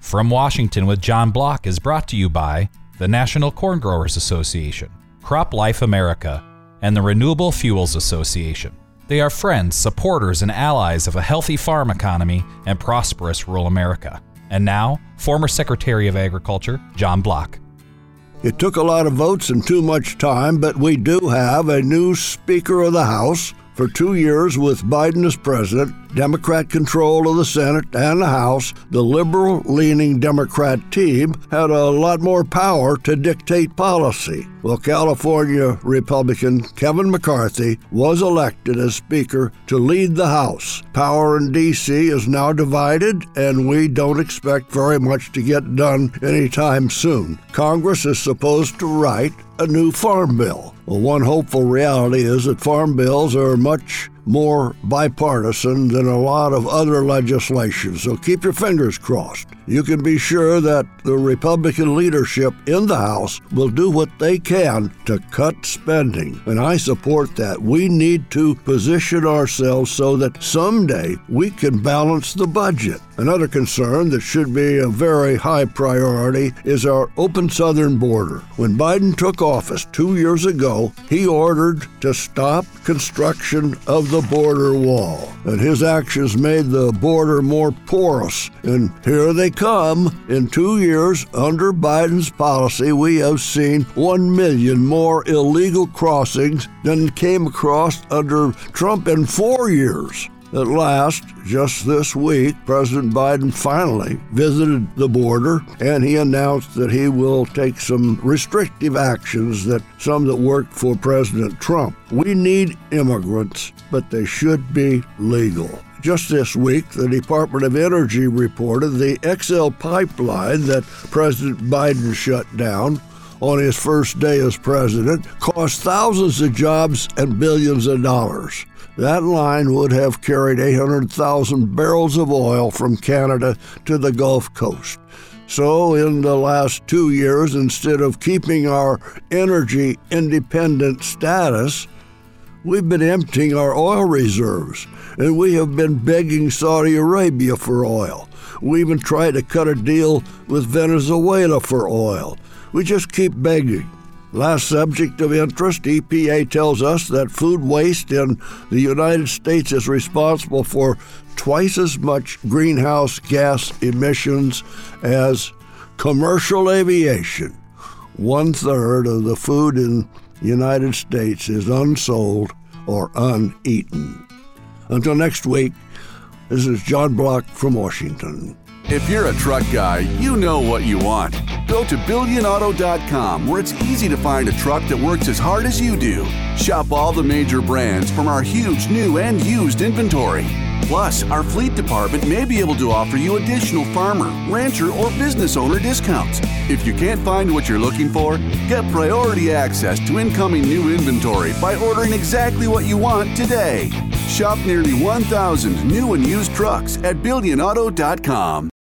From Washington with John Block is brought to you by the National Corn Growers Association, Crop Life America, and the Renewable Fuels Association. They are friends, supporters, and allies of a healthy farm economy and prosperous rural America. And now, former Secretary of Agriculture John Block. It took a lot of votes and too much time, but we do have a new Speaker of the House for two years with Biden as president, Democrat control of the Senate and the House, the liberal leaning Democrat team had a lot more power to dictate policy. Well, California Republican Kevin McCarthy was elected as Speaker to lead the House. Power in D.C. is now divided, and we don't expect very much to get done anytime soon. Congress is supposed to write a new farm bill. Well, one hopeful reality is that farm bills are much more bipartisan than a lot of other legislation, so keep your fingers crossed. You can be sure that the Republican leadership in the House will do what they can to cut spending, and I support that. We need to position ourselves so that someday we can balance the budget. Another concern that should be a very high priority is our open southern border. When Biden took office two years ago, he ordered to stop construction of the border wall, and his actions made the border more porous. And here they come. In two years, under Biden's policy, we have seen one million more illegal crossings than came across under Trump in four years. At last, just this week, President Biden finally visited the border and he announced that he will take some restrictive actions that some that worked for President Trump. We need immigrants, but they should be legal. Just this week, the Department of Energy reported the XL pipeline that President Biden shut down on his first day as president cost thousands of jobs and billions of dollars. That line would have carried 800,000 barrels of oil from Canada to the Gulf Coast. So, in the last two years, instead of keeping our energy independent status, we've been emptying our oil reserves, and we have been begging Saudi Arabia for oil. We even tried to cut a deal with Venezuela for oil. We just keep begging. Last subject of interest EPA tells us that food waste in the United States is responsible for twice as much greenhouse gas emissions as commercial aviation. One third of the food in the United States is unsold or uneaten. Until next week, this is John Block from Washington. If you're a truck guy, you know what you want. Go to BillionAuto.com where it's easy to find a truck that works as hard as you do. Shop all the major brands from our huge new and used inventory. Plus, our fleet department may be able to offer you additional farmer, rancher, or business owner discounts. If you can't find what you're looking for, get priority access to incoming new inventory by ordering exactly what you want today. Shop nearly 1,000 new and used trucks at BillionAuto.com.